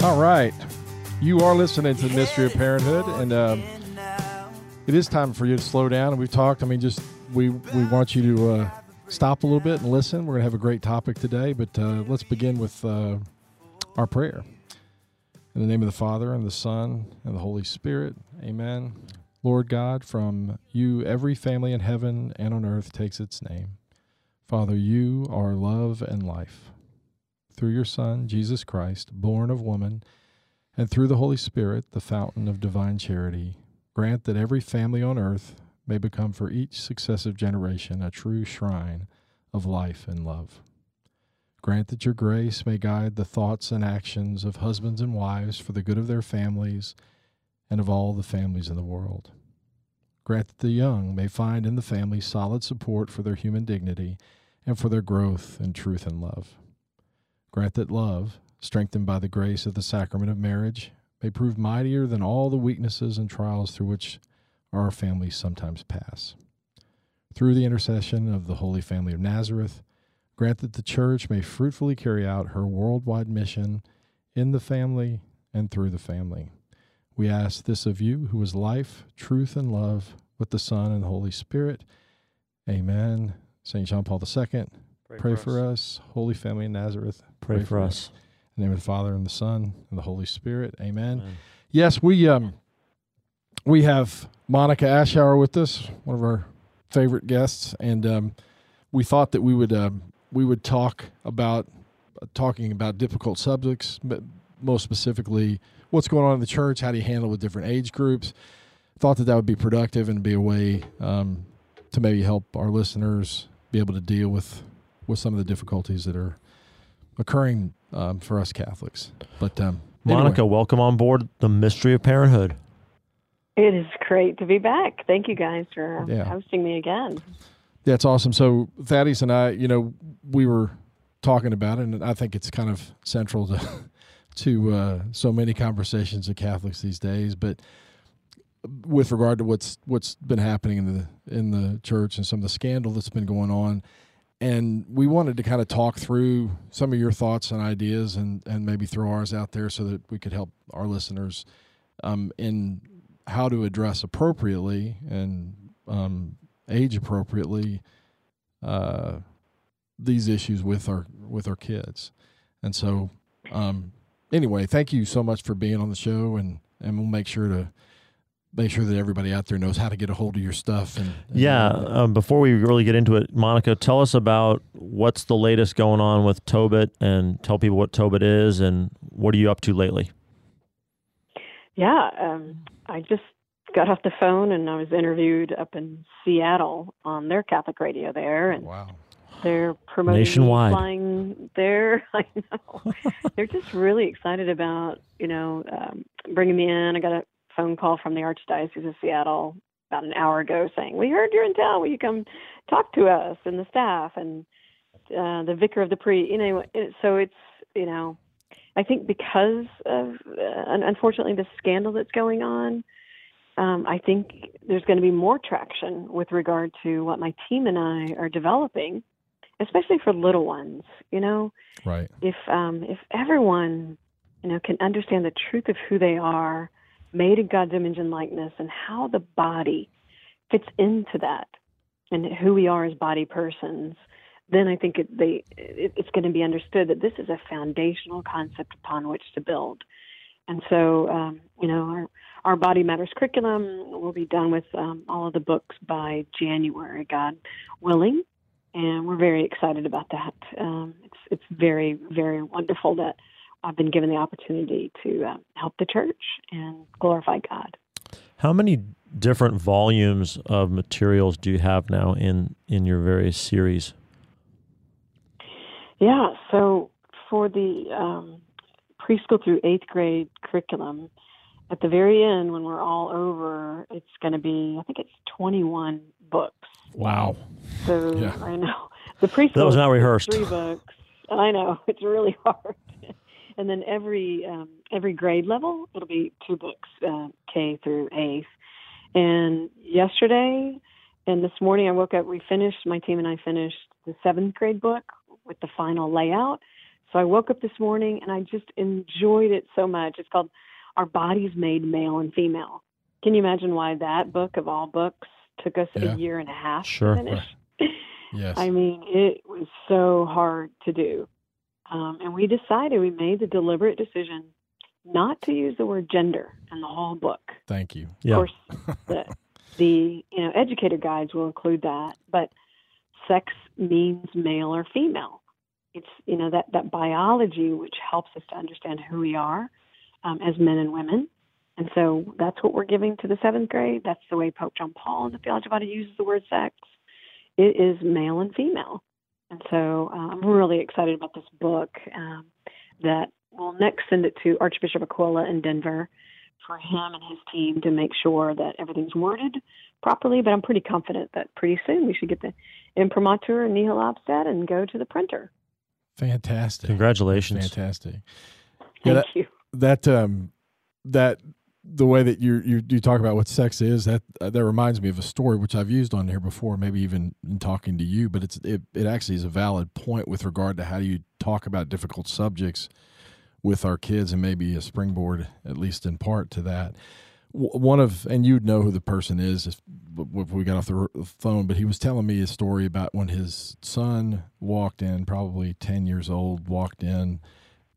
All right. You are listening to the Mystery of Parenthood, and um, it is time for you to slow down. And we've talked, I mean, just we, we want you to uh, stop a little bit and listen. We're going to have a great topic today, but uh, let's begin with uh, our prayer. In the name of the Father, and the Son, and the Holy Spirit, amen. Lord God, from you every family in heaven and on earth takes its name. Father, you are love and life through your Son, Jesus Christ, born of woman, and through the Holy Spirit, the fountain of divine charity, grant that every family on earth may become for each successive generation a true shrine of life and love. Grant that your grace may guide the thoughts and actions of husbands and wives for the good of their families and of all the families in the world. Grant that the young may find in the family solid support for their human dignity and for their growth in truth and love. Grant that love, strengthened by the grace of the sacrament of marriage, may prove mightier than all the weaknesses and trials through which our families sometimes pass. Through the intercession of the Holy Family of Nazareth, grant that the Church may fruitfully carry out her worldwide mission in the family and through the family. We ask this of you, who is life, truth, and love, with the Son and the Holy Spirit. Amen. St. John Paul II, Pray, Pray for, us. us. Holy Family in Nazareth. Pray, Pray for, us. us. In the name of the Father and the Son and the Holy Spirit. Amen. Amen. Yes, we um we have Monica Ashour with us, one of our favorite guests, and um, we thought that we would um, we would talk about uh, talking about difficult subjects, but most specifically, what's going on in the church, how do you handle with different age groups. Thought that that would be productive and be a way um, to maybe help our listeners be able to deal with with some of the difficulties that are occurring um, for us Catholics. But um, Monica, anyway. welcome on board the Mystery of Parenthood. It is great to be back. Thank you guys for yeah. hosting me again. That's awesome. So Thaddeus and I, you know, we were talking about it, and I think it's kind of central to to uh, so many conversations of Catholics these days. But with regard to what's what's been happening in the in the church and some of the scandal that's been going on, and we wanted to kind of talk through some of your thoughts and ideas and, and maybe throw ours out there so that we could help our listeners um, in how to address appropriately and um, age appropriately uh, these issues with our with our kids. And so um, anyway thank you so much for being on the show and and we'll make sure to make sure that everybody out there knows how to get a hold of your stuff. And, and yeah, um, before we really get into it, Monica, tell us about what's the latest going on with TOBET, and tell people what TOBET is, and what are you up to lately? Yeah, um, I just got off the phone and I was interviewed up in Seattle on their Catholic radio there, and wow. They're promoting nationwide flying there. I know they're just really excited about you know um, bringing me in. I got a phone call from the Archdiocese of Seattle about an hour ago saying, "We heard you're in town. Will you come talk to us and the staff and uh, the vicar of the pre?" You know, so it's you know, I think because of uh, unfortunately the scandal that's going on, um, I think there's going to be more traction with regard to what my team and I are developing, especially for little ones. You know, right? If um, if everyone you know can understand the truth of who they are made in God's image and likeness, and how the body fits into that, and who we are as body persons, then I think it, they, it, it's going to be understood that this is a foundational concept upon which to build. And so, um, you know, our, our Body Matters curriculum will be done with um, all of the books by January, God willing. And we're very excited about that. Um, it's it's very very wonderful that I've been given the opportunity to uh, help the church and glorify God. How many different volumes of materials do you have now in in your various series? Yeah, so for the um, preschool through eighth grade curriculum. At the very end, when we're all over, it's going to be I think it's 21 books. Wow. So Yeah. I know the preschool That was not rehearsed. Three books. I know it's really hard. And then every um, every grade level, it'll be two books, uh, K through eighth. And yesterday and this morning, I woke up. We finished. My team and I finished the seventh grade book with the final layout. So I woke up this morning and I just enjoyed it so much. It's called Our Bodies Made Male and Female. Can you imagine why that book of all books took us Yeah. a year and a half Sure. to finish? Yes. I mean, it was so hard to do. Um, and we decided, we made the deliberate decision not to use the word gender in the whole book. Thank you. Yeah. Of course, the, the you know educator guides will include that, but sex means male or female. It's you know that that biology which helps us to understand who we are um, as men and women, and so that's what we're giving to the seventh grade. That's the way Pope John Paul in the Theology of Body uses the word sex. It is male and female, and so uh, I'm really excited about this book. Um, that we'll next send it to Archbishop Aquila in Denver for him and his team to make sure that everything's worded properly. But I'm pretty confident that pretty soon we should get the imprimatur and nihil obstat and go to the printer. Fantastic. Congratulations. Fantastic. Thank Yeah, that- you. that um that the way that you you you talk about what sex is that uh, that reminds me of a story which I've used on here before maybe even in talking to you but it's it, it actually is a valid point with regard to how do you talk about difficult subjects with our kids and maybe a springboard at least in part to that. W- one of and you'd know who the person is if, if we got off the r- phone but he was telling me a story about when his son walked in probably 10 years old walked in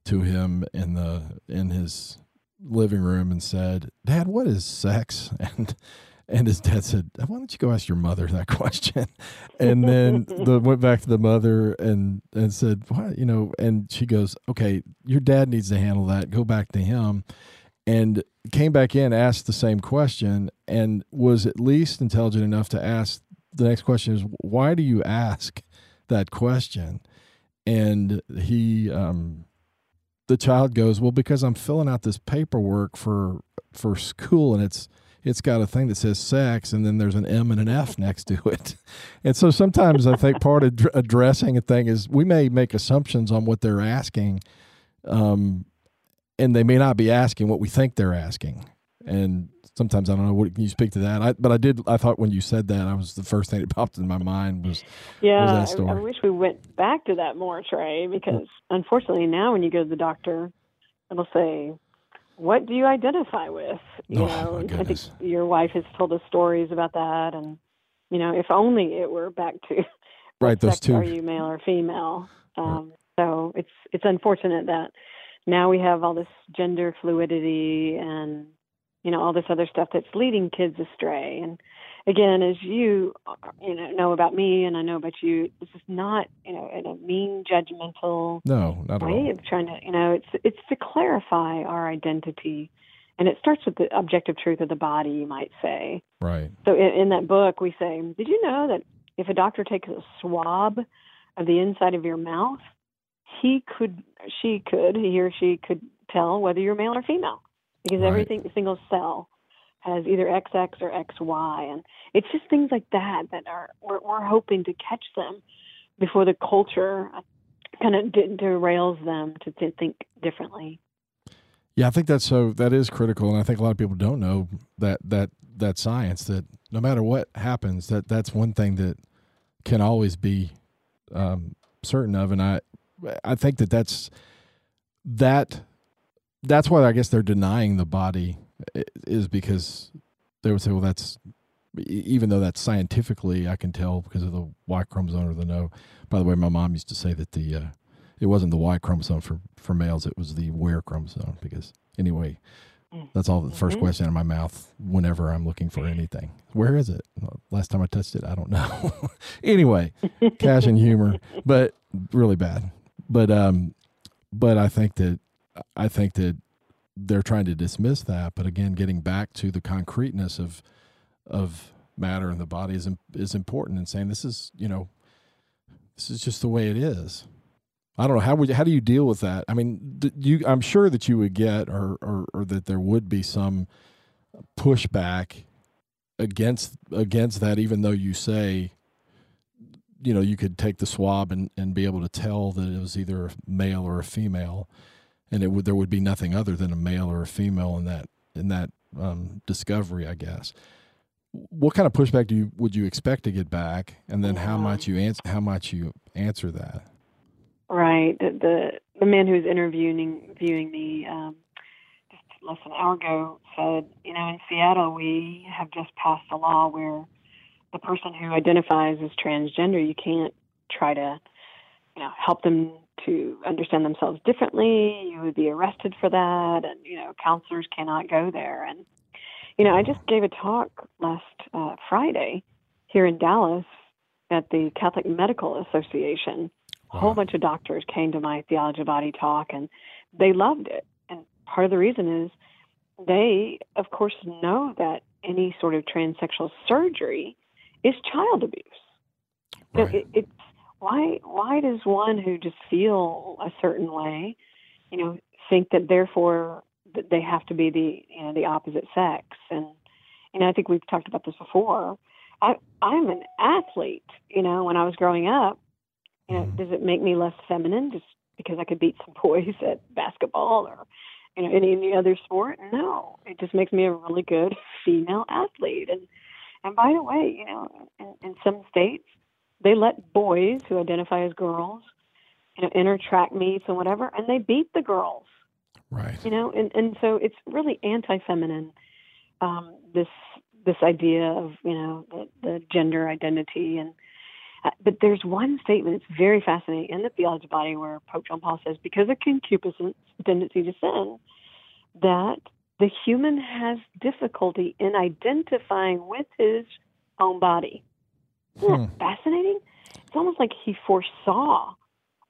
to him in the in his living room and said, "Dad, what is sex?" And and his dad said, "Why don't you go ask your mother that question?" And then the went back to the mother and and said, "What you know?" And she goes, "Okay, your dad needs to handle that. Go back to him." And came back in, asked the same question, and was at least intelligent enough to ask the next question: Is why do you ask that question? And he um, the child goes, "Well, because I'm filling out this paperwork for for school, and it's it's got a thing that says sex, and then there's an M and an F next to it." And so sometimes I think part of addressing a thing is we may make assumptions on what they're asking, um, and they may not be asking what we think they're asking. And sometimes I don't know. What can you speak to that? I, but I did. I thought when you said that, I was the first thing that popped in my mind was Yeah, that I, I wish we went back to that more, Trey, because unfortunately now when you go to the doctor, it'll say, "What do you identify with?" You Oh, know, my I think goodness. your wife has told us stories about that, and you know, if only it were back to Right, those two- Are you male or female? Um, So it's it's unfortunate that now we have all this gender fluidity and you know all this other stuff that's leading kids astray. And again, as you you know know about me and I know about you, this is not you know in a mean, judgmental no, not at way all. of trying to you know it's it's to clarify our identity, and it starts with the objective truth of the body, you might say. Right. So in, in that book, we say, did you know that if a doctor takes a swab of the inside of your mouth, he could, she could, he or she could tell whether you're male or female because Right. everything, single cell has either XX or XY, and it's just things like that that are we're, we're hoping to catch them before the culture kind of de- derails them to, to think differently. Yeah, I think that's so. That is critical, and I think a lot of people don't know that that that science that no matter what happens, that that's one thing that can always be um, certain of, and I I think that that's that that's why I guess they're denying the body is because they would say, well, that's even though that's scientifically I can tell because of the Y chromosome or the no. By the way, my mom used to say that the uh, it wasn't the Y chromosome for for males; it was the where chromosome. Because anyway, that's all the 1st Mhm. question in my mouth whenever I'm looking for anything. Where is it? Last time I touched it, I don't know. anyway, cash and humor, but really bad. But um, but I think that I think that they're trying to dismiss that. But again, getting back to the concreteness of of matter in the body is is important and saying this is you know this is just the way it is. I don't know how would how do you deal with that? I mean, you I'm sure that you would get or, or or that there would be some pushback against against that, even though you say, you know, you could take the swab and, and be able to tell that it was either a male or a female, and it would there would be nothing other than a male or a female in that in that um, discovery, I guess. What kind of pushback do you would you expect to get back, and then how might you answer how might you answer that? Right. The the, the man who was interviewing viewing me um, just less than an hour ago said, you know, in Seattle we have just passed a law where the person who identifies as transgender, you can't try to, you know, help them to understand themselves differently. You would be arrested for that, and you know, counselors cannot go there. And you know, I just gave a talk last uh, Friday here in Dallas at the Catholic Medical Association a whole bunch of doctors came to my theology of body talk and they loved it. And part of the reason is they, of course, know that any sort of transsexual surgery is child abuse. Right. It, it's why why does one who just feel a certain way, you know, think that therefore that they have to be the you know the opposite sex? And you know, I think we've talked about this before. I I'm an athlete. You know, when I was growing up, you know, mm. does it make me less feminine just because I could beat some boys at basketball or you know any any other sport? No, it just makes me a really good female athlete. And and by the way, you know, in, in some states they let boys who identify as girls, you know, enter track meets and whatever, and they beat the girls. Right. You know, and and so it's really anti-feminine. Um, this this idea of you know the, the gender identity and uh, but there's one statement that's very fascinating in the theology of body where Pope John Paul says, because of concupiscence, tendency to sin, that the human has difficulty in identifying with his own body. Isn't Hmm. that fascinating? It's almost like he foresaw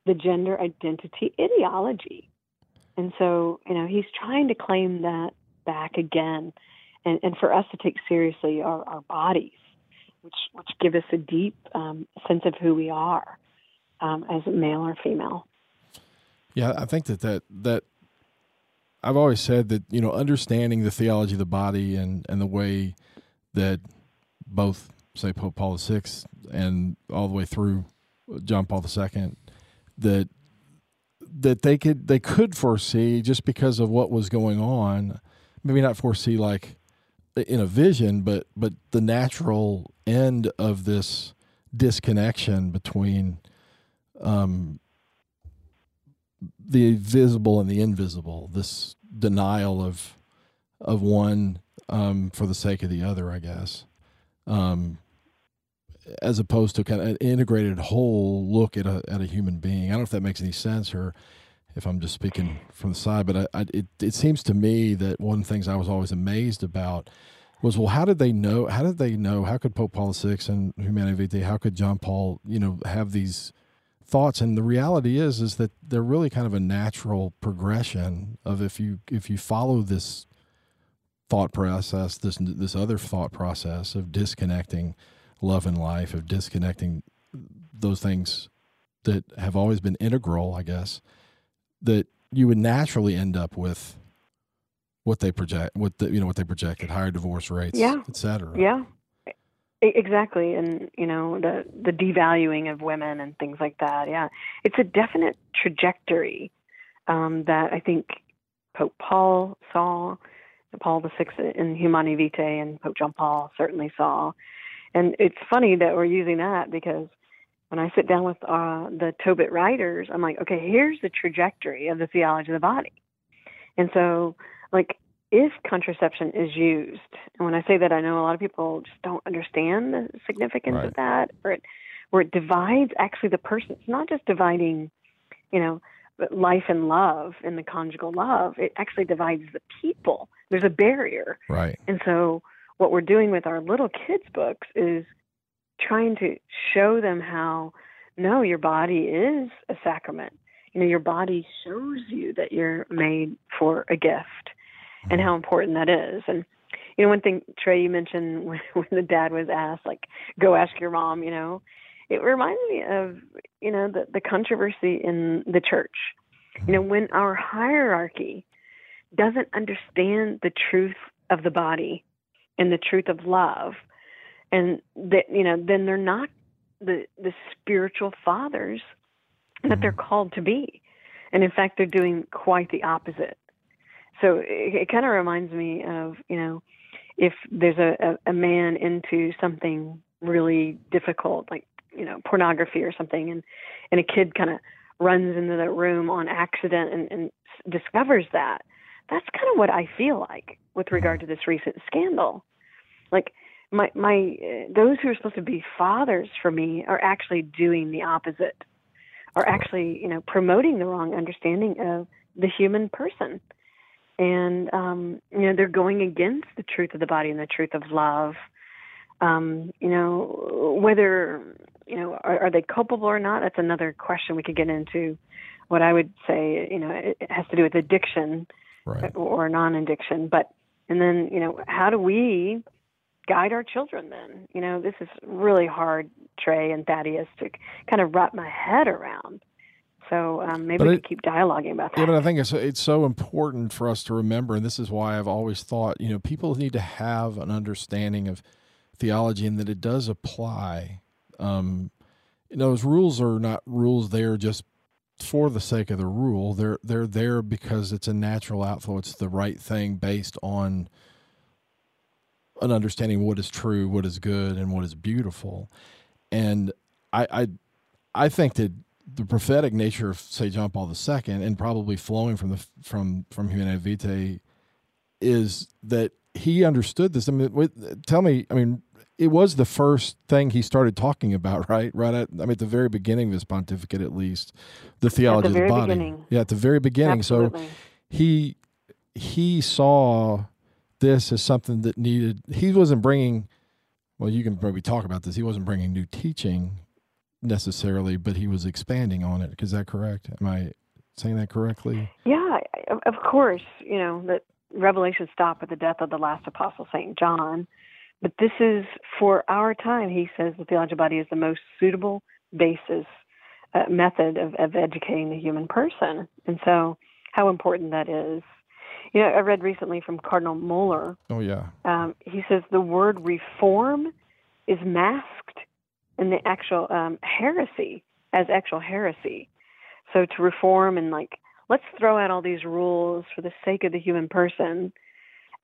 the gender identity ideology. And so, you know, he's trying to claim that back again and, and for us to take seriously our, our bodies which which give us a deep um, sense of who we are um, as male or female. Yeah, I think that, that that I've always said that you know understanding the theology of the body and and the way that both say Pope Paul VI and all the way through John Paul II that that they could they could foresee just because of what was going on, maybe not foresee like in a vision, but but the natural end of this disconnection between um, the visible and the invisible. This denial of of one um, for the sake of the other, I guess, um, as opposed to kind of an integrated whole look at a at a human being. I don't know if that makes any sense or if I'm just speaking from the side, but I, I, it it seems to me that one of the things I was always amazed about was well, how did they know? How did they know? How could Pope Paul VI and Humanae Vitae? How could John Paul, you know, have these thoughts? And the reality is, is that they're really kind of a natural progression of if you if you follow this thought process, this this other thought process of disconnecting love and life, of disconnecting those things that have always been integral, I guess, that you would naturally end up with what they project, what the, you know, what they projected, higher divorce rates, Yeah. et cetera. Yeah, exactly. And you know the the devaluing of women and things like that. Yeah, it's a definite trajectory um, that I think Pope Paul saw, Paul the Sixth in Humanae Vitae, and Pope John Paul certainly saw. And it's funny that we're using that because when I sit down with uh, the TOBET writers, I'm like, okay, here's the trajectory of the theology of the body. And so, like, if contraception is used, and when I say that, I know a lot of people just don't understand the significance Right. of that, or it, where it divides actually the person. It's not just dividing, you know, life and love and the conjugal love. It actually divides the people. There's a barrier. Right. And so, what we're doing with our little kids' books is trying to show them how no, your body is a sacrament. You know, your body shows you that you're made for a gift and mm-hmm. how important that is. And, you know, one thing, Trey, you mentioned when, when the dad was asked, like, go ask your mom, you know, it reminds me of you know the the controversy in the church. You know, mm-hmm. when our hierarchy doesn't understand the truth of the body and the truth of love, and that you know, then they're not the the spiritual fathers that they're Mm-hmm. called to be, and in fact, they're doing quite the opposite. So it, it kind of reminds me of you know, if there's a, a, a man into something really difficult, like you know, pornography or something, and and a kid kind of runs into the room on accident and, and discovers that. That's kind of what I feel like with regard to this recent scandal. Like my my uh, those who are supposed to be fathers for me are actually doing the opposite, are actually you know promoting the wrong understanding of the human person, and um, you know they're going against the truth of the body and the truth of love. Um, you know whether you know are, are they culpable or not? That's another question we could get into. What I would say, you know, it, it has to do with addiction Right. or non-addiction but and then you know how do we guide our children then you know this is really hard trey and thaddeus to kind of wrap my head around so um, maybe But we it- keep dialoguing about that. Yeah, but I think it's it's so important for us to remember, and this is why I've always thought, you know, people need to have an understanding of theology and that it does apply. Um, you know, those rules are not rules there just for the sake of the rule. They're they're there because it's a natural outflow. It's the right thing based on an understanding of what is true, what is good, and what is beautiful. And I I, I think that the prophetic nature of say John Paul II and probably flowing from the from from Humanae Vitae is that he understood this. I mean, tell me, I mean, it was the first thing he started talking about, right? Right at I mean, at the very beginning of his pontificate, at least, the theology of the body. beginning. Yeah, at the very beginning. So he he saw this as something that needed. He wasn't bringing. Well, you can probably talk about this. He wasn't bringing new teaching necessarily, but he was expanding on it. Is that correct? Am I saying that correctly? Yeah, of of course, you know, that Revelation stopped with the death of the last apostle, St. John. But this is for our time. He says the theological body is the most suitable basis, uh, method of, of educating the human person. And so, how important that is. You know, I read recently from Cardinal Müller. Oh yeah, Um, he says the word reform is masked in the actual um, heresy as actual heresy. So to reform and like let's throw out all these rules for the sake of the human person,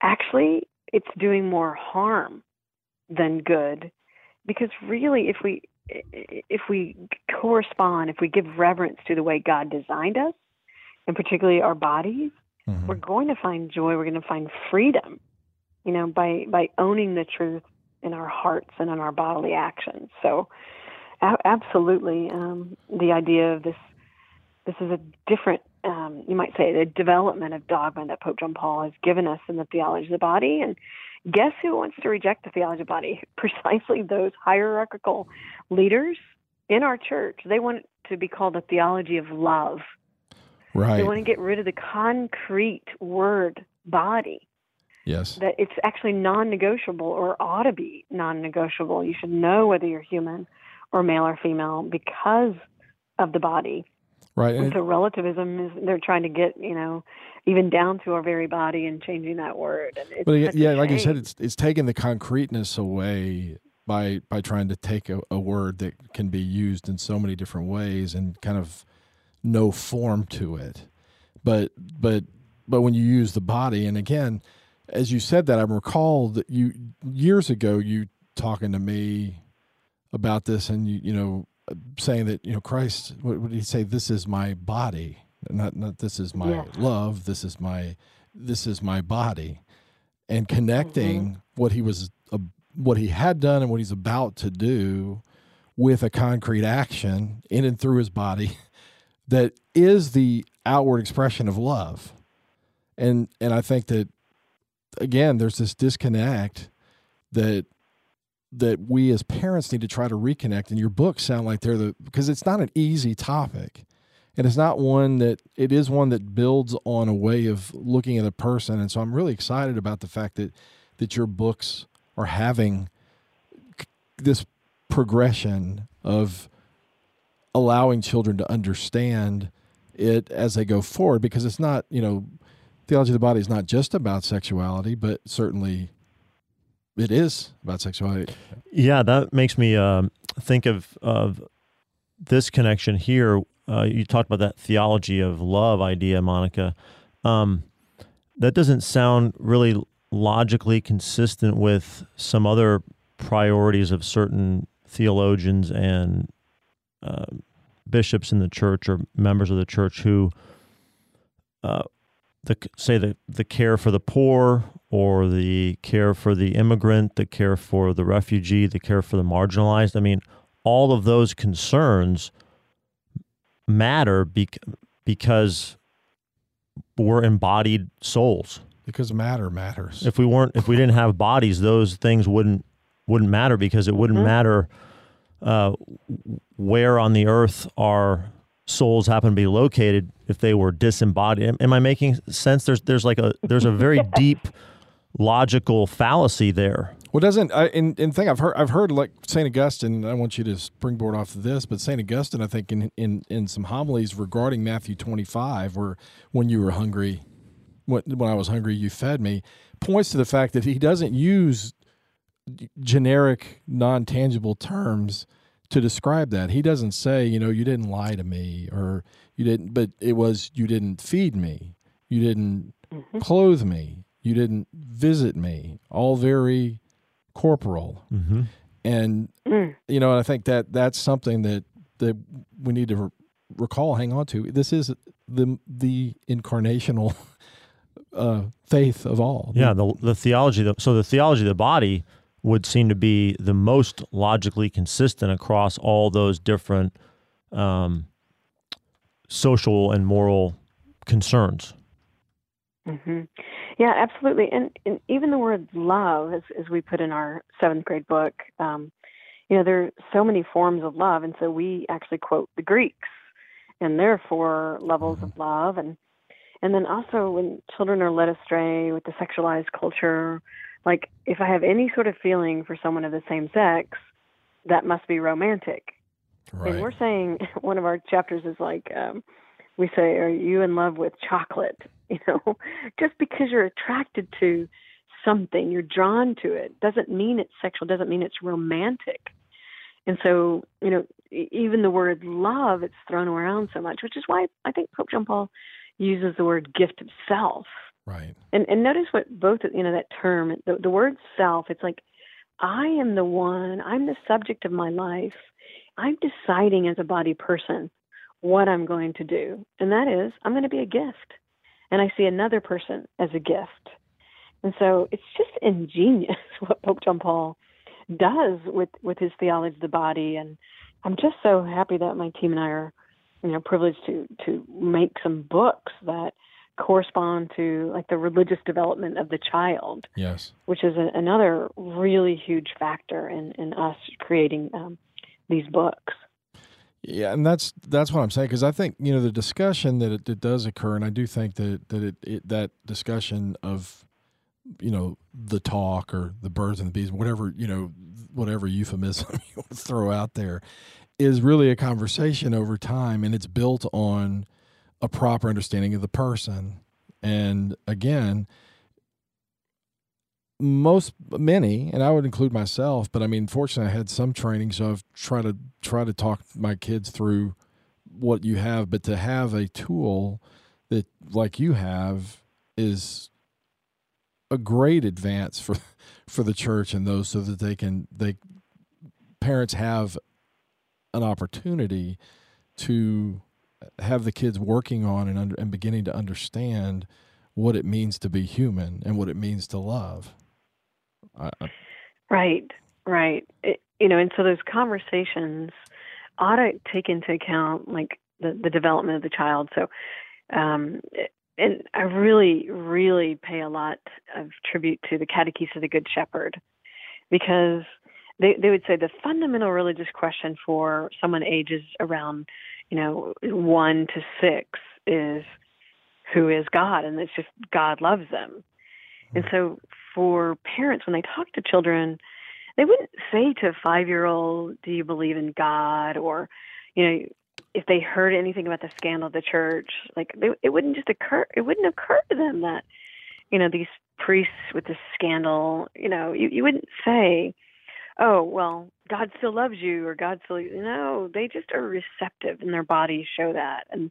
actually it's doing more harm than good, because really if we if we correspond, if we give reverence to the way God designed us, and particularly our bodies, Mhm. we're going to find joy. We're going to find freedom, you know, by by owning the truth in our hearts and in our bodily actions. So, a- absolutely, um, the idea of this this is a different, um, you might say, the development of dogma that Pope John Paul has given us in the theology of the body. And guess who wants to reject the theology of the body? Precisely those hierarchical leaders in our church. They want it to be called a theology of love. Right. They want to get rid of the concrete word body, yes, that it's actually non negotiable or ought to be non negotiable. You should know whether you're human or male or female because of the body. Right. And And so relativism is they're trying to get, you know, even down to our very body and changing that word. And it's But yeah, like you said, it's it's taking the concreteness away by by trying to take a, a word that can be used in so many different ways and kind of no form to it. But but but when you use the body, and again, as you said that, I recall that you years ago you talking to me about this, and you you know saying that you know Christ, what would he say? This is my body, not not this is my Yes. love. This is my this is my body and connecting what he was uh, what he had done and what he's about to do with a concrete action in and through his body that is the outward expression of love and and i think that again there's this disconnect that that we as parents need to try to reconnect and your books sound like they're the because it's not an easy topic. And it's not one that it is one that builds on a way of looking at a person. And so i'm really excited about the fact that that your books are having this progression of allowing children to understand it as they go forward because it's not you know theology of the body is not just about sexuality but certainly it is about sexuality Yeah, that makes me um, think of of this connection here. Uh, you talked about that theology of love idea, Monica. Um, that doesn't sound really logically consistent with some other priorities of certain theologians and uh, bishops in the church or members of the church who uh, the say the the care for the poor or the care for the immigrant, the care for the refugee, the care for the marginalized. I mean, all of those concerns matter bec- because we're embodied souls. because matter matters If we weren't, if we didn't have bodies, those things wouldn't wouldn't matter because it wouldn't Mhm. matter uh, where on the earth our souls happen to be located if they were disembodied. Am, am I making sense? There's there's like a there's a very deep logical fallacy there. Well, doesn't I? And, and thing I've heard, I've heard like Saint Augustine. I want you to springboard off of this, but Saint Augustine, I think in in in some homilies regarding Matthew twenty five, where when you were hungry, when when I was hungry, you fed me, points to the fact that he doesn't use generic, non tangible terms to describe that. He doesn't say, you know, you didn't lie to me, or you didn't, but it was you didn't feed me, you didn't Mhm. clothe me, you didn't visit me. All very corporal Mm-hmm. and Mm. you know and i think that that's something that that we need to re- recall hang on to this is the the incarnational uh faith of all Yeah, the the theology. The, so the theology of the body would seem to be the most logically consistent across all those different um, social and moral concerns. hmm Yeah, absolutely. And, and even the word love, as, as we put in our seventh grade book, um, you know, there are so many forms of love. And so we actually quote the Greeks and their four levels of love. And, and then also when children are led astray with the sexualized culture, like if I have any sort of feeling for someone of the same sex, that must be romantic. right And we're saying one of our chapters is like, um, we say, "Are you in love with chocolate?" You know, just because you're attracted to something, you're drawn to it, doesn't mean it's sexual. Doesn't mean it's romantic. And so, you know, even the word love, it's thrown around so much, which is why I think Pope John Paul uses the word gift of self. right And and notice what both you know that term the the word self it's like I am the one I'm the subject of my life I'm deciding as a body person what I'm going to do and that is I'm going to be a gift. And I see another person as a gift. And so it's just ingenious what Pope John Paul does with with his theology of the body. And I'm just so happy that my team and I are you know privileged to to make some books that correspond to like the religious development of the child, yes. which is a, another really huge factor in in us creating um, these books. Yeah and that's that's what i'm saying because i think you know the discussion that it, that does occur and i do think that that it, it that discussion of you know the talk or the birds and the bees whatever you know whatever euphemism you throw out there is really a conversation over time and it's built on a proper understanding of the person. And again most many and i would include myself but i mean fortunately i had some training so i've tried to try to talk my kids through what you have but to have a tool that like you have is a great advance for for the church and those so that they can they parents have an opportunity to have the kids working on and under, and beginning to understand what it means to be human and what it means to love. I, I, Right, right. It, you know, and so those conversations ought to take into account like the the development of the child. So, um, and I really, really pay a lot of tribute to the Catechesis of the Good Shepherd because they they would say the fundamental religious question for someone ages around, you know, one to six is who is God, and it's just God loves them. And so for parents, when they talk to children, they wouldn't say to a five year old, Do you believe in God? Or, you know, if they heard anything about the scandal of the church, like they, it wouldn't just occur, it wouldn't occur to them that, you know, these priests with this scandal, you know, you, you wouldn't say, oh, well, God still loves you or God still, you no, they just are receptive and their bodies show that. And,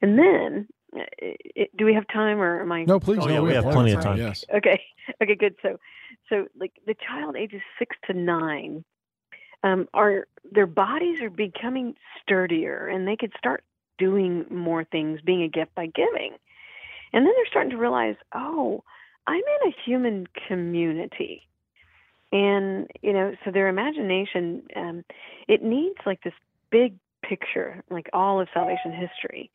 and then do we have time or am I? No, please. Oh, no, yeah, we have plenty of time. Yes. Okay. Okay, good. So, so like the child ages six to nine, um, are their bodies are becoming sturdier and they could start doing more things, being a gift by giving. And then they're starting to realize, oh, I'm in a human community. And, you know, so their imagination, um, it needs like this big picture, like all of salvation history.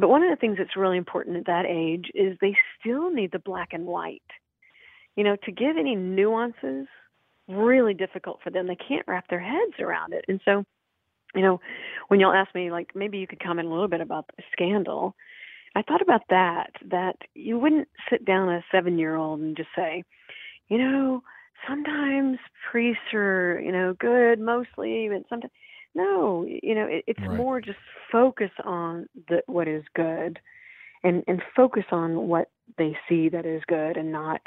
But one of the things that's really important at that age is they still need the black and white. You know, to give any nuances, really difficult for them. They can't wrap their heads around it. And so, you know, when y'all ask me, like, maybe you could comment a little bit about the scandal, I thought about that, that you wouldn't sit down a seven year old and just say, you know, sometimes priests are, you know, good mostly, but sometimes no, you know, it, it's right. more just focus on the what is good, and and focus on what they see that is good, and not,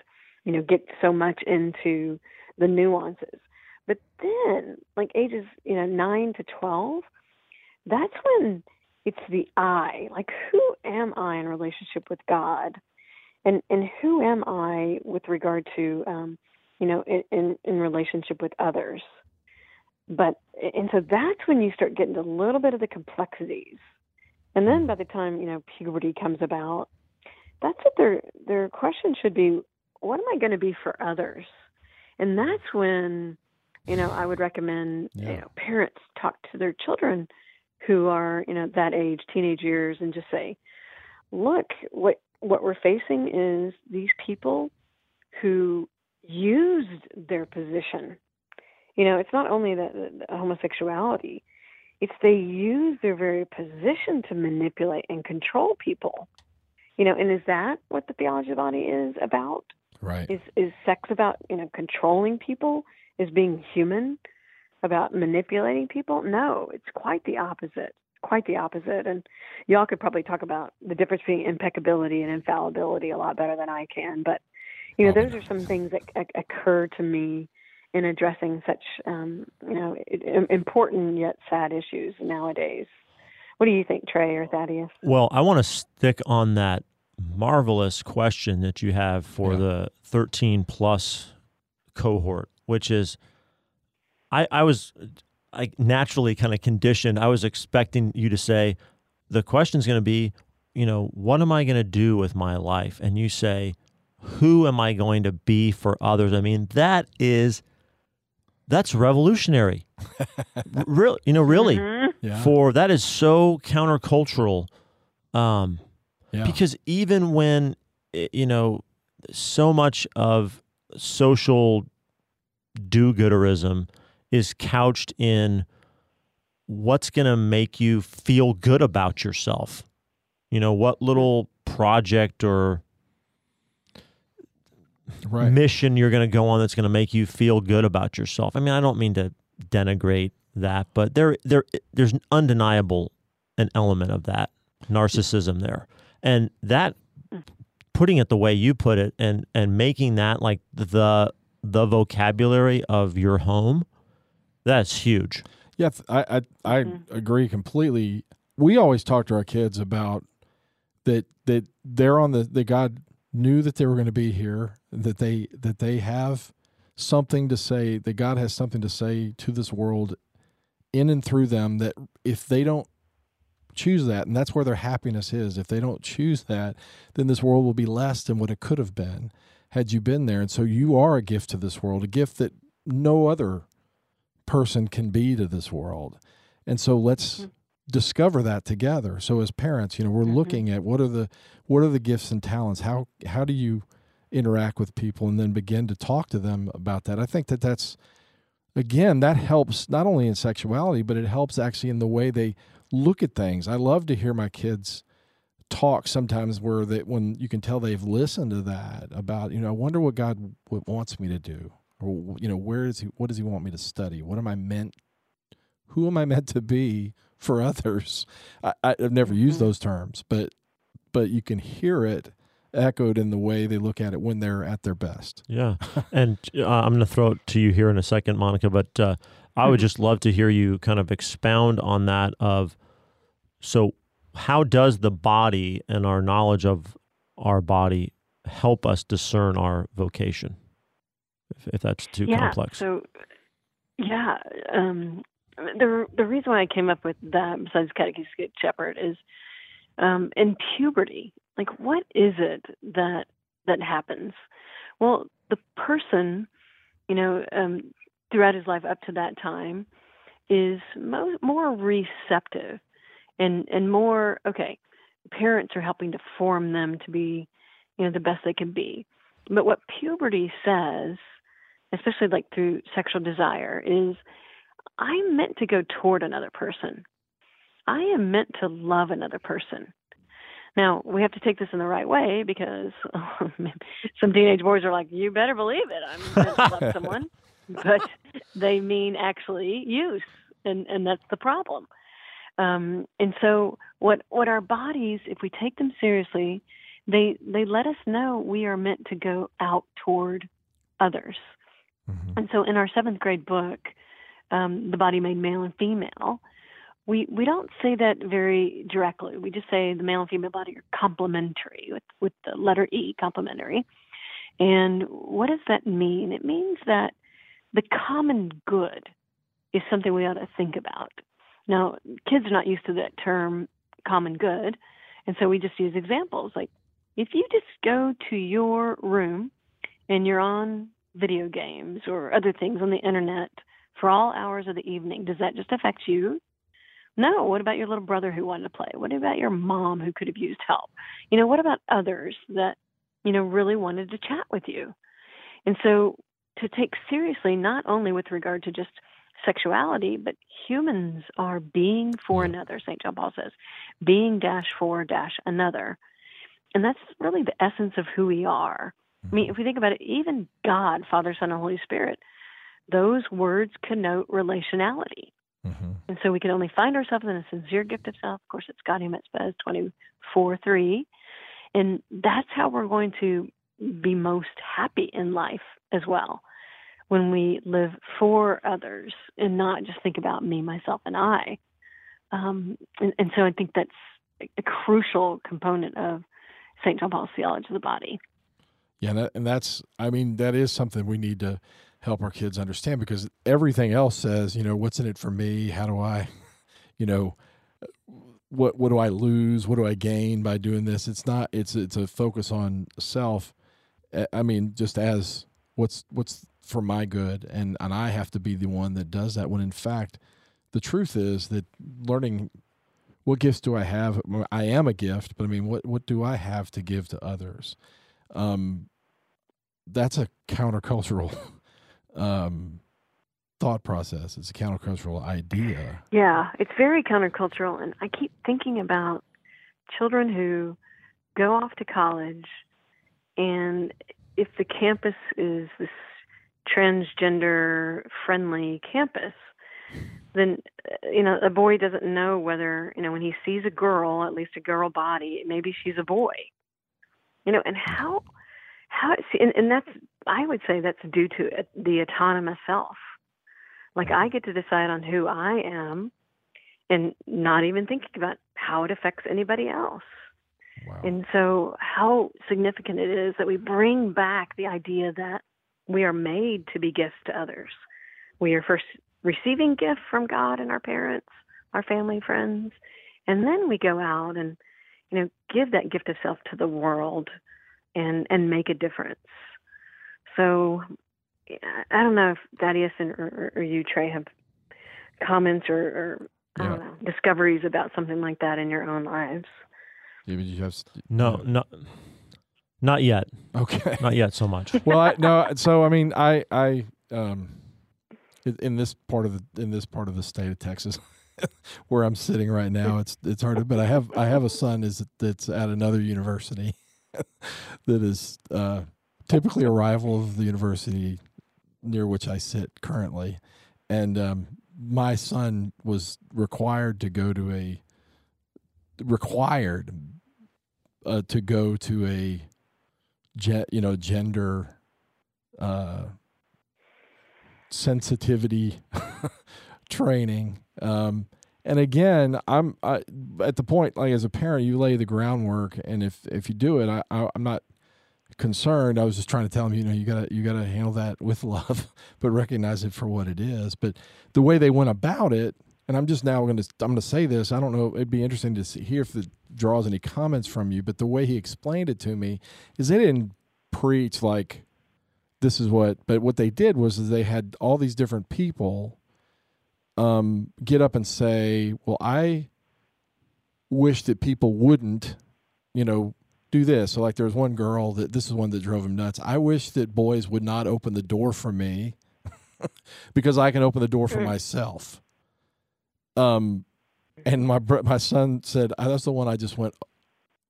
you know, get so much into the nuances. But then, like ages, you know, nine to twelve, that's when it's the I. Like, who am I in relationship with God, and and who am I with regard to, um, you know, in in, in relationship with others but and so that's when you start getting a little bit of the complexities. And then mm. by the time you know puberty comes about that's what their their question should be what am i going to be for others? And that's when you know i would recommend yeah. you know parents talk to their children who are you know that age teenage years and just say look what what we're facing is these people who used their position you know, it's not only the, the, homosexuality; it's they use their very position to manipulate and control people. You know, and is that what the theology of the body is about? Right. Is is sex about you know controlling people? Is being human about manipulating people? No, it's quite the opposite. Quite the opposite. And y'all could probably talk about the difference between impeccability and infallibility a lot better than I can. But you know, oh, those are some things that occur to me in addressing such um, you know important yet sad issues nowadays. What do you think, Trey or Thaddeus? Well, I want to stick on that marvelous question that you have for yeah. the 13 plus cohort, which is I, I was I naturally kind of conditioned. I was expecting you to say the question is going to be, you know, what am I going to do with my life? And you say, who am I going to be for others? I mean, that is that's revolutionary. Real, you know, really, mm-hmm. yeah. for that is so countercultural. Um, yeah. because even when you know so much of social do-gooderism is couched in what's going to make you feel good about yourself. You know, what little project or right. mission you're going to go on that's going to make you feel good about yourself. I mean, I don't mean to denigrate that, but there there there's undeniable an element of that narcissism there. And that putting it the way you put it and and making that like the the vocabulary of your home, that's huge. Yeah, I I, I mm-hmm. agree completely. We always talk to our kids about that that they're on the that God knew that they were going to be here, that they that they have something to say, that God has something to say to this world in and through them that if they don't choose that, and that's where their happiness is, if they don't choose that, then this world will be less than what it could have been had you been there. And so you are a gift to this world, a gift that no other person can be to this world. And so let's mm-hmm discover that together. So as parents, you know, we're mm-hmm. looking at what are the what are the gifts and talents? How how do you interact with people and then begin to talk to them about that? I think that that's again that helps not only in sexuality, but it helps actually in the way they look at things. I love to hear my kids talk sometimes where that when you can tell they've listened to that about you know I wonder what God wants me to do or you know where is he what does he want me to study what am i meant who am i meant to be for others I, i've never used Mhm. those terms but but you can hear it echoed in the way they look at it when they're at their best Yeah, and uh, I'm going to throw it to you here in a second, Monica. But uh, I would Mhm. just love to hear you kind of expound on that. Of so, how does the body and our knowledge of our body help us discern our vocation? If, if that's too yeah, complex. So, yeah, um, the the reason why I came up with that, besides Catechesis Good Shepherd, is um, in puberty. Like, what is it that that happens? Well, the person, you know, um, throughout his life up to that time, is mo- more receptive and and more okay. Parents are helping to form them to be, you know, the best they can be. But what puberty says especially like through sexual desire, is I'm meant to go toward another person. I am meant to love another person. Now, we have to take this in the right way because some teenage boys are like, you better believe it. I'm meant to love someone. But they mean actually use, and, and that's the problem. Um, and so, what, what our bodies, if we take them seriously, they, they let us know we are meant to go out toward others. Mhm. And so in our seventh grade book, um, The Body Made Male and Female, we, we don't say that very directly. We just say the male and female body are complementary with, with the letter E, complementary. And what does that mean? It means that the common good is something we ought to think about. Now, kids are not used to that term common good, and so we just use examples. Like if you just go to your room and you're on video games or other things on the internet for all hours of the evening, does that just affect you? No. What about your little brother who wanted to play? What about your mom who could have used help? You know, what about others that, you know, really wanted to chat with you? And so to take seriously, not only with regard to just sexuality, but humans are being for another, St. John Paul says, being dash for dash another. And that's really the essence of who we are. I mean, mm-hmm. if we think about it, even God, Father, Son, and Holy Spirit, those words connote relationality. Mhm. And so we can only find ourselves in a sincere gift of self. Of course, it's Gaudium et Spes 24 3. And that's how we're going to be most happy in life as well. When we live for others and not just think about me, myself, and I. Um, and, and so I think that's a, a crucial component of St. John Paul's theology of the body. Yeah, and, that, and that's I mean that is something we need to help our kids understand because everything else says, you know, what's in it for me? How do I, you know, what what do I lose? What do I gain by doing this? It's not it's it's a focus on self. I mean, just as what's what's for my good and and I have to be the one that does that when in fact the truth is that learning what gifts do I have? I am a gift, but I mean, what what do I have to give to others? Um, that's a countercultural um, thought process. It's a countercultural idea. Yeah, it's very countercultural. And I keep thinking about children who go off to college, and if the campus is this transgender friendly campus, then, uh, you know, a boy doesn't know whether, you know, when he sees a girl, at least a girl body, maybe she's a boy. You know, and how, how, and, and that's, I would say that's due to uh, the autonomous self. Like I get to decide on who I am and not even thinking about how it affects anybody else. Wow. And so, how significant it is that we bring back the idea that we are made to be gifts to others. We are first receiving gifts from God and our parents, our family, friends, and then we go out and you know give that gift of self to the world and and make a difference. So, I don't know if Thaddeus and or, or you Trey have comments or, or I don't know discoveries about something like that in your own lives. Yeah, you have s- No, no, not yet. Okay. Not yet so much. well, I, no. So I mean, I I um, in- in this part of the in this part of the state of Texas, where I'm sitting right now, it's it's hard. To, but I have I have a son is that's at another university that is uh, typically a rival of the university near which I sit currently, and um, my son was required to go to a required uh, to go to a ge- you know gender uh, sensitivity training. Um, and again, I'm I, at the point like as a parent, you lay the groundwork, and if if you do it, I, I I'm not concerned. I was just trying to tell him, you know, you gotta you gotta handle that with love, but recognize it for what it is. But the way they went about it, and I'm just now going to I'm going to say this. I don't know. It'd be interesting to see, hear if it draws any comments from you. But the way he explained it to me is they didn't preach like this is what, but what they did was they had all these different people um, get up and say, "Well, I wish that people wouldn't, you know, do this." So, like, there was one girl that this is one that drove him nuts. I wish that boys would not open the door for me because I can open the door for myself. Um, and my br- my son said, "Ah, "That's the one." I just went,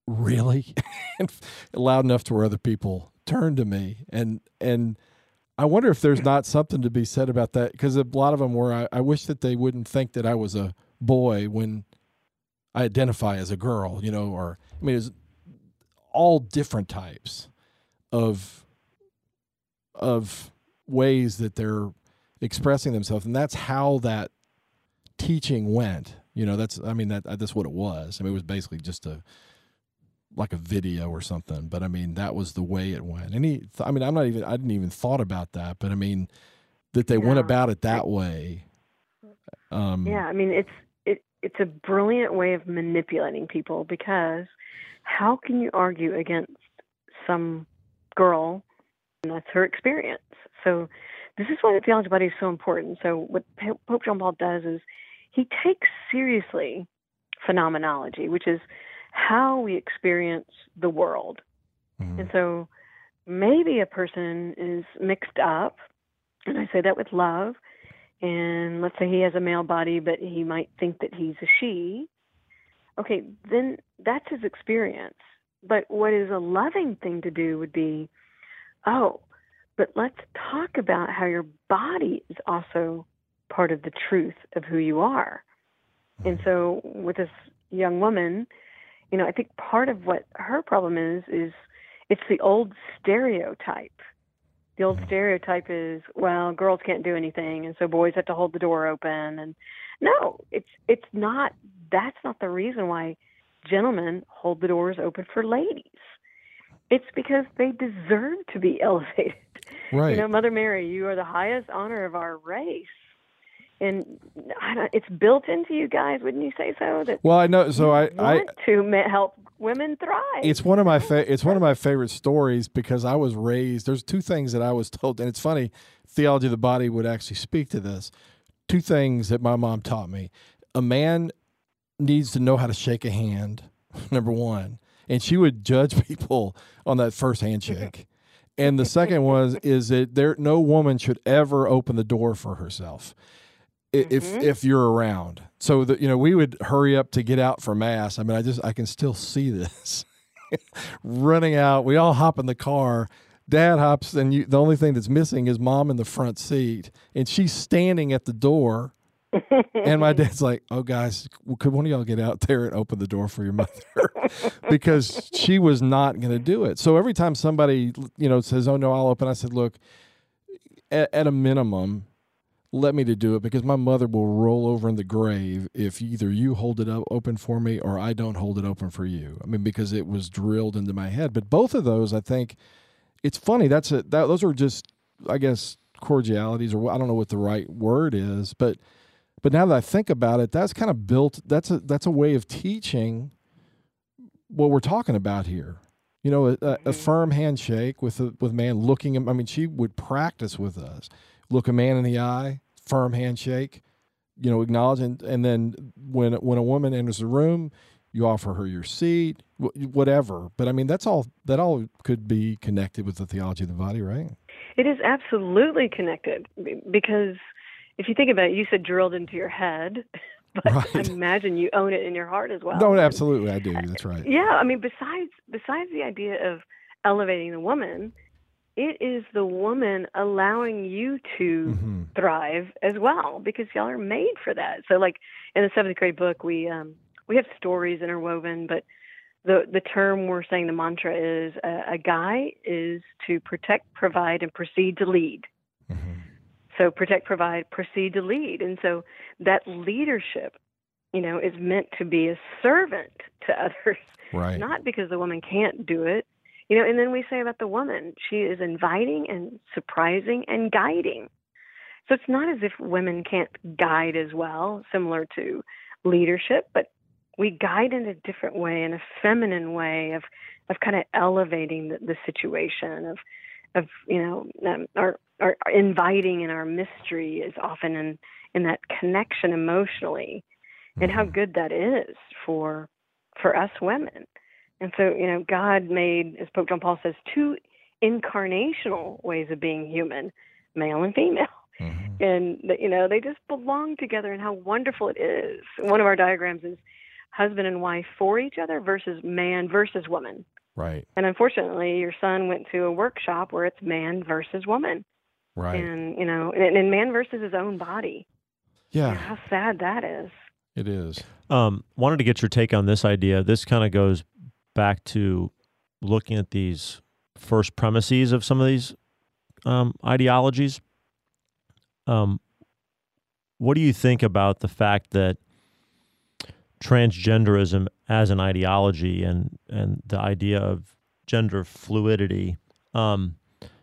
"Really?" loud enough to where other people turned to me, and and I wonder if there's not something to be said about that because a lot of them were. I, I wish that they wouldn't think that I was a boy when I identify as a girl, you know, or I mean, it's all different types of of ways that they're expressing themselves, and that's how that teaching went. You know, that's I mean that that's what it was. I mean, it was basically just a like a video or something. But I mean, that was the way it went. And he, I mean, I'm not even I didn't even thought about that. But I mean, that they went about it that way. Um, Yeah, I mean it's it it's a brilliant way of manipulating people because how can you argue against some girl and that's her experience? So this is why the theology body is so important. So what Pope John Paul does is he takes seriously phenomenology, which is how we experience the world. mhm. And so maybe a person is mixed up, and I say that with love. And let's say he has a male body, but he might think that he's a she. Okay, then that's his experience. But what is a loving thing to do would be, oh, but let's talk about how your body is also part of the truth of who you are. And so with this young woman, you know, I think part of what her problem is is it's the old stereotype. The old mm. stereotype is, well, girls can't do anything and so boys have to hold the door open and no, it's it's not that's not the reason why gentlemen hold the doors open for ladies. It's because they deserve to be elevated. right. You know, Mother Mary, you are the highest honor of our race. And I don't, it's built into you guys, wouldn't you say so? That well, I know. So I, you I, want to help women thrive. it's one of my fa- it's one of my favorite stories because I was raised. There's two things that I was told, and it's funny. Theology of the body would actually speak to this. Two things that my mom taught me: a man needs to know how to shake a hand. Number one, and she would judge people on that first handshake. And the second was is that there no woman should ever open the door for herself if Mhm. if you're around. So that you know, we would hurry up to get out for mass. I mean, I just I can still see this running out. We all hop in the car. Dad hops, and you, the only thing that's missing is mom in the front seat, and she's standing at the door. And my dad's like, "Oh, guys, could one of y'all get out there and open the door for your mother?" because she was not going to do it. So every time somebody, you know, says, "Oh no, I'll open," I said, "Look, at, at a minimum, let me to do it because my mother will roll over in the grave if either you hold it up open for me or I don't hold it open for you. I mean, because it was drilled into my head. But both of those, I think, it's funny. That's a that those are just, I guess, cordialities or I don't know what the right word is, but but now that I think about it, that's kind of built. That's a that's a way of teaching what we're talking about here. You know, a, a, a mm-hmm. firm handshake with a, with man looking him. I mean, she would practice with us, look a man in the eye, firm handshake. You know, acknowledge and, and then when when a woman enters the room, you offer her your seat, whatever. But I mean, that's all. That all could be connected with the theology of the body, right? It is absolutely connected because if you think about it, you said drilled into your head, but Right. I imagine you own it in your heart as well. no, absolutely, I do. That's right. Yeah, I mean, besides besides the idea of elevating the woman, it is the woman allowing you to Mm-hmm. thrive as well because y'all are made for that. So like in the seventh grade book we um we have stories interwoven, but the the term we're saying the mantra is uh, a guy is to protect, provide, and proceed to lead. Mm-hmm. So protect, provide, proceed to lead, and so that leadership, you know, is meant to be a servant to others, Right. not because the woman can't do it. You know, and then we say about the woman, she is inviting and surprising and guiding. So it's not as if women can't guide as well, similar to leadership, but we guide in a different way, in a feminine way of of kind of elevating the, the situation of of you know um, our, our inviting and our mystery is often in in that connection emotionally, and how good that is for for us women. And so you know, God made, as Pope John Paul says, two incarnational ways of being human, male and female Mhm. and you know they just belong together and how wonderful it is one of our diagrams is husband and wife for each other versus man versus woman Right. and unfortunately your son went to a workshop where it's man versus woman Right. and you know and, and man versus his own body yeah, And how sad that is it is. Um, wanted to get your take on this idea. This kind of goes back to looking at these first premises of some of these um, ideologies. Um, what do you think about the fact that transgenderism as an ideology and and the idea of gender fluidity, um,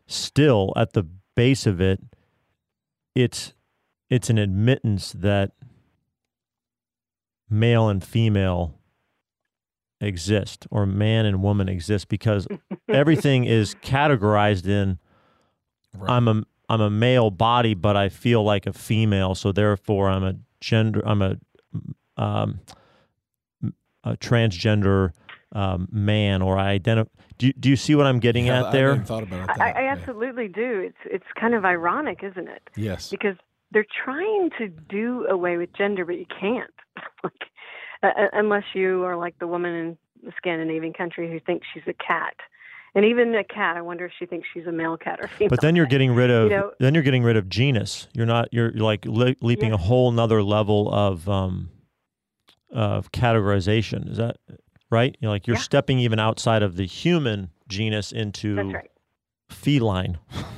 still at the base of it, it's it's an admittance that male and female exist or man and woman exist because everything is categorized in Right. I'm a I'm a male body but I feel like a female so therefore I'm a gender I'm a um a transgender um, man or I identify do, you- do you see what I'm getting Yeah, at I hadn't there thought about it. I, that I way. absolutely do it's it's kind of ironic isn't it Yes. because they're trying to do away with gender, but you can't. like, uh, unless you are like the woman in the Scandinavian country who thinks she's a cat. And even a cat, I wonder if she thinks she's a male cat or female. but then you're getting rid of You know- then you're getting rid of genus you're not you're, you're like le- leaping Yeah. a whole nother level of um of categorization is that right you're like you're Yeah. stepping even outside of the human genus into right. feline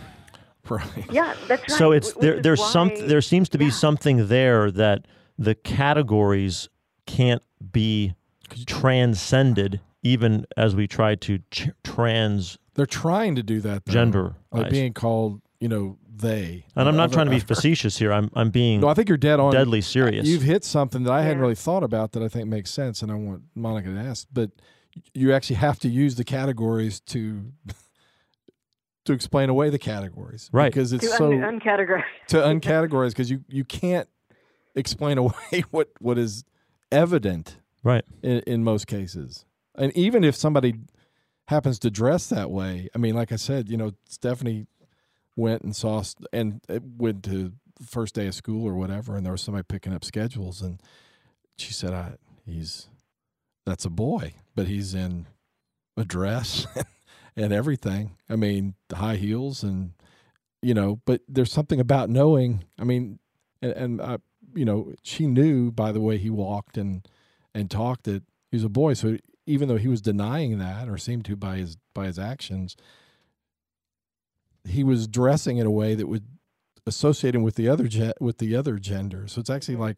Right. Yeah, that's right. so it's wh- there which is there's some there seems to be yeah. something there that the categories can't be transcended even as we try to ch- trans They're trying to do that. Though, gender like being called, you know, they. and I'm not Other- trying to be other- facetious here I'm I'm being No, I think you're dead on. deadly serious You've hit something that I hadn't really thought about that I think makes sense, and I want Monica to ask. But you actually have to use the categories to to explain away the categories, Right. Because it's to so un- uncategorize. to uncategorize because you you can't explain away what what is evident right in, in most cases. And even if somebody happens to dress that way, I mean, like I said, you know, Stephanie went and saw and went to first day of school or whatever, and there was somebody picking up schedules, and she said, "I he's that's a boy, but he's in a dress and everything. I mean, the high heels and you know, but there's something about knowing. I mean, and, and uh, you know, she knew by the way he walked and and talked that he was a boy. So even though he was denying that or seemed to by his by his actions, he was dressing in a way that would associate him with the other ge- with the other gender. So it's actually like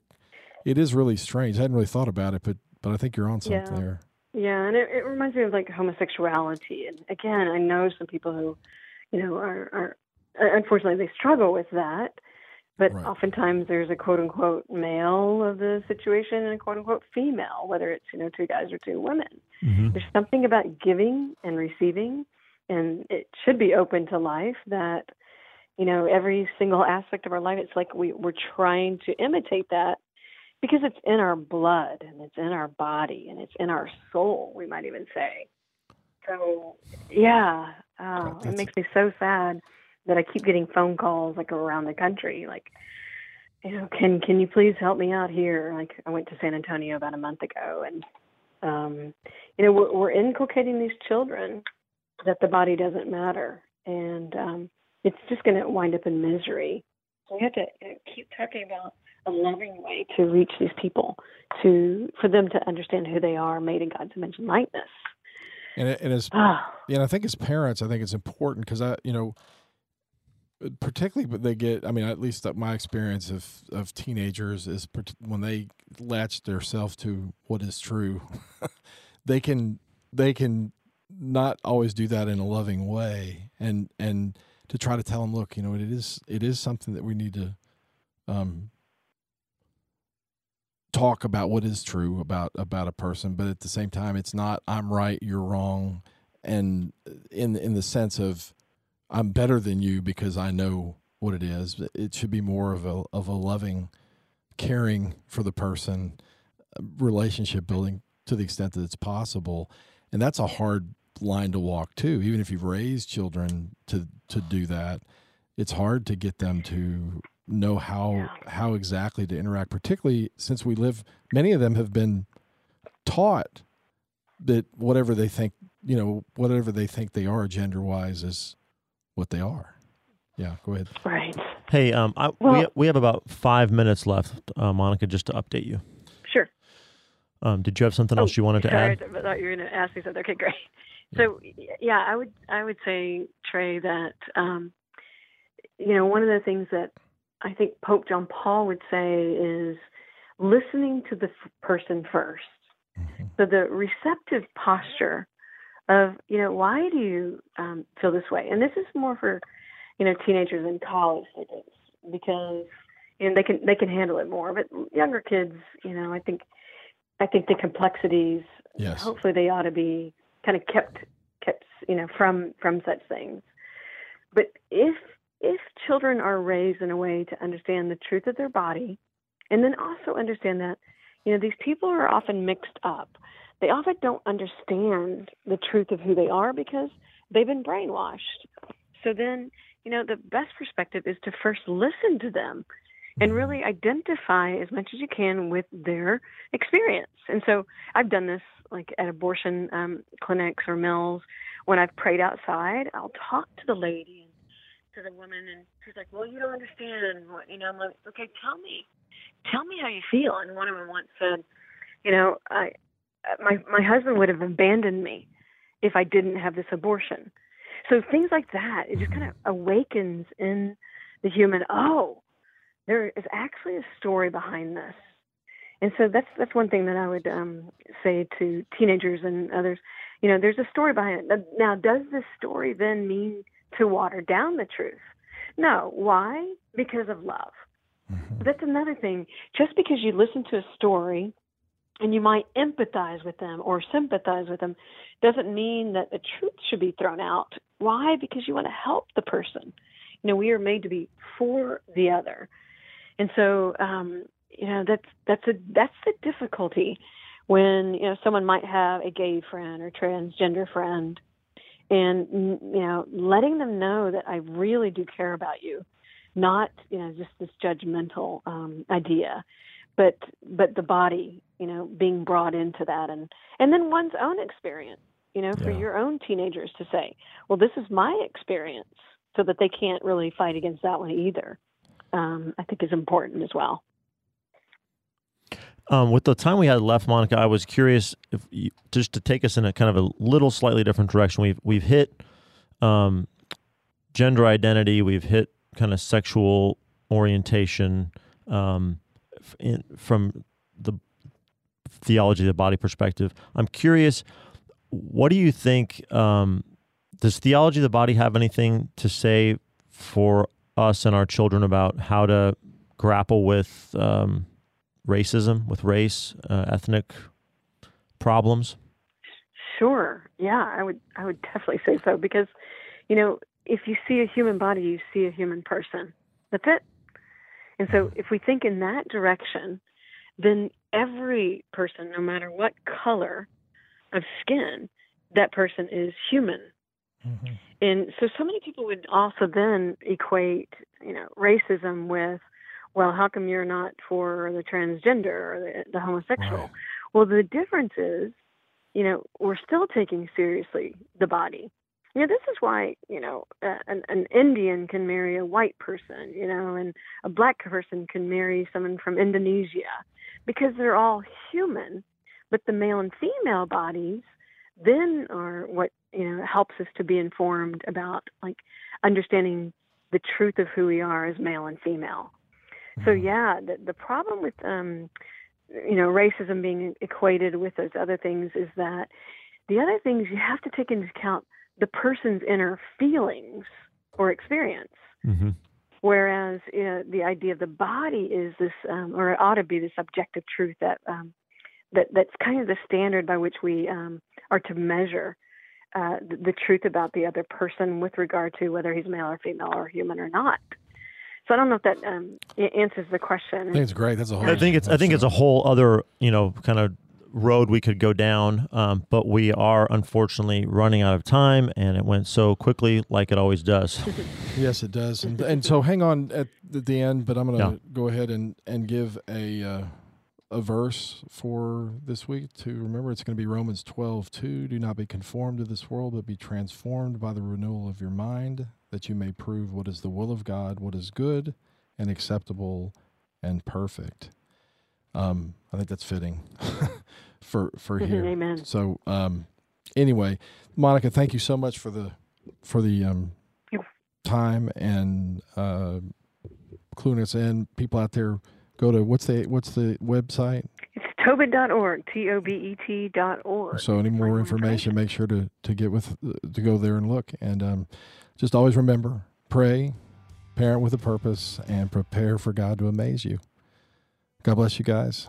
it is really strange. I hadn't really thought about it, but but I think you're on something Yeah. there. Yeah, and it, it reminds me of like homosexuality. And again, I know some people who, you know, are, are unfortunately they struggle with that. But Right. oftentimes there's a quote unquote male of the situation and a quote unquote female, whether it's you know two guys or two women. Mhm. There's something about giving and receiving, and it should be open to life that, you know, every single aspect of our life, it's like we, we're trying to imitate that because it's in our blood and it's in our body and it's in our soul, we might even say. So, yeah, oh, it makes me so sad that I keep getting phone calls like around the country, like, you know, can can you please help me out here? Like, I went to San Antonio about a month ago, and um, you know, we're, we're inculcating these children that the body doesn't matter, and um, it's just going to wind up in misery. So we have to you know, keep talking about a loving way to reach these people, to for them to understand who they are, made in God's image and likeness. And, and as Ah, and I think as parents, I think it's important because I, you know, particularly but they get. I mean, at least my experience of of teenagers is when they latch themselves to what is true, they can they can not always do that in a loving way, and and to try to tell them, look, you know, it is it is something that we need to um talk about what is true about about a person but at the same time it's not i'm right you're wrong and in in the sense of i'm better than you because i know what it is. It should be more of a of a loving caring for the person uh, relationship building to the extent that it's possible. And that's a hard line to walk too. Even if you've raised children to to do that it's hard to get them to know how how exactly to interact particularly since we live many of them have been taught that whatever they think you know whatever they think they are gender wise is what they are yeah go ahead right. Hey, um, I, we Well- we have about five minutes left, uh, Monica, just to update you. Sure. Um, did you have something else Oh, you wanted to sorry, add? I thought you were going to ask me something. Okay, great. So yeah, I would I would say Trey that um, you know one of the things that I think Pope John Paul would say is listening to the f- person first. Mhm. So the receptive posture of you know why do you um, feel this way, and this is more for you know teenagers and college students because you know they can they can handle it more, but younger kids, you know, I think I think the complexities yes. hopefully they ought to be kind of kept kept you know from from such things. But if if children are raised in a way to understand the truth of their body and then also understand that you know these people are often mixed up they often don't understand the truth of who they are because they've been brainwashed so then you know the best perspective is to first listen to them and really identify as much as you can with their experience and so I've done this like at abortion um, clinics or mills. When I've prayed outside, I'll talk to the lady and to the woman, and she's like, "Well, you don't understand what you know." I'm like, "Okay, tell me, tell me how you feel." And one of them once said, "You know, I, my my husband would have abandoned me if I didn't have this abortion." So things like that, it just kind of awakens in the human. Oh, there is actually a story behind this and so that's that's one thing that I would um, say to teenagers and others. You know, there's a story behind it. Now, does this story then mean to water down the truth? No. Why? Because of love. Mhm. That's another thing. Just because you listen to a story and you might empathize with them or sympathize with them doesn't mean that the truth should be thrown out. Why? Because you want to help the person. You know, we are made to be for the other. And so, um, you know, that's that's a that's the difficulty when you know someone might have a gay friend or transgender friend, and mm, you know, letting them know that I really do care about you, not you know just this judgmental um, idea, but but the body, you know, being brought into that, and and then one's own experience, you know, for Yeah. your own teenagers to say, well, this is my experience, so that they can't really fight against that one either. Um, I think is important as well. Um, with the time we had left, Monica, I was curious if you, just to take us in a kind of a little slightly different direction. We've we've hit um, gender identity, we've hit kind of sexual orientation um, in, from the theology of the body perspective. I'm curious, what do you think? Um, does theology of the body have anything to say for us and our children about how to grapple with? Um, racism, with race, uh, ethnic problems? Sure. Yeah, I would I would definitely say so because you know, if you see a human body, you see a human person. That's it. And so if we think in that direction, then every person, no matter what color of skin, that person is human. Mhm. And so so many people would also then equate, you know, racism with well, how come you're not for the transgender or the, the homosexual? Right. Well, the difference is, you know, we're still taking seriously the body. you know, this is why you know uh, an, an Indian can marry a white person, you know, and a black person can marry someone from Indonesia, because they're all human. But the male and female bodies then are what you know helps us to be informed about like understanding the truth of who we are as male and female. So Mm-hmm. yeah, the, the problem with um, you know racism being equated with those other things is that the other things you have to take into account the person's inner feelings or experience. Mm-hmm. Whereas you know, the idea of the body is this, um, or it ought to be this objective truth that um, that that's kind of the standard by which we um, are to measure uh, the, the truth about the other person with regard to whether he's male or female or human or not. So I don't know if that um, answers the question. I think it's great. That's a whole. I think it's I think it's a whole other you know kind of road we could go down, um, but we are unfortunately running out of time, and it went so quickly, like it always does. Yes, it does. And and so hang on at the, the end, but I'm going to Yeah. go ahead and and give a uh, a verse for this week to remember. It's going to be Romans 12, 2. Do not be conformed to this world, but be transformed by the renewal of your mind, that you may prove what is the will of God, what is good and acceptable and perfect. Um, I think that's fitting for for Mhm, here. Amen. So um, anyway, Monica, thank you so much for the for the um, time and uh, cluing us in. People out there, go to what's the what's the website? It's tobet.org, T O B E T dot org. So any more information, make sure to to get with to go there and look. And um, just always remember, pray, parent with a purpose, and prepare for God to amaze you. God bless you guys,